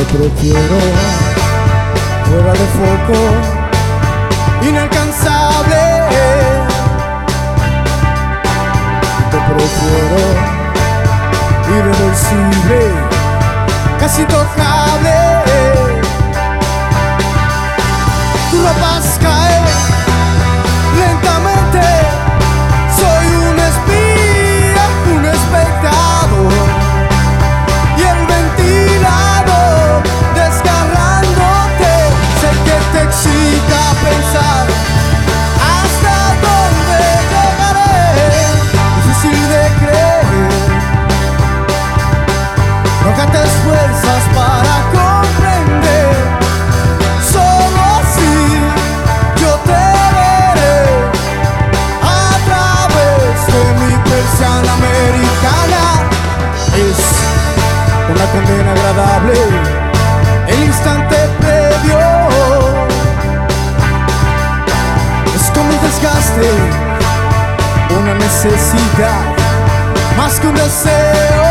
Te prefiero fuera de foco, inalcanzable. Te prefiero irreversible, casi tocable. Esfuerzas para comprender. Solo así yo te veré a través de mi persiana americana. Es una condena agradable, el instante previo. Es como un desgaste, una necesidad, más que un deseo.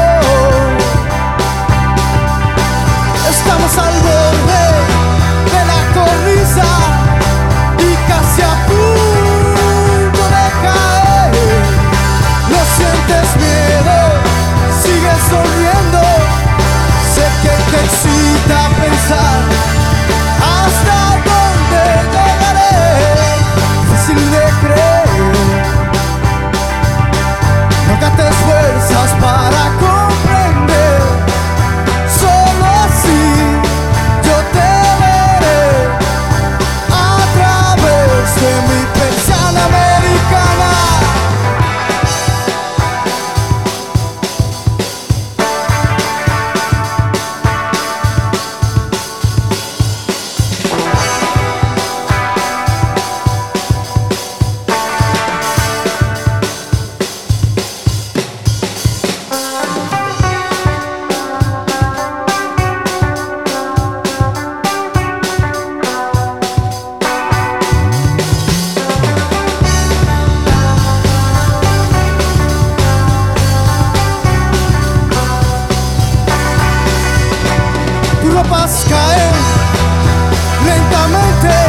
copas caem lentamente.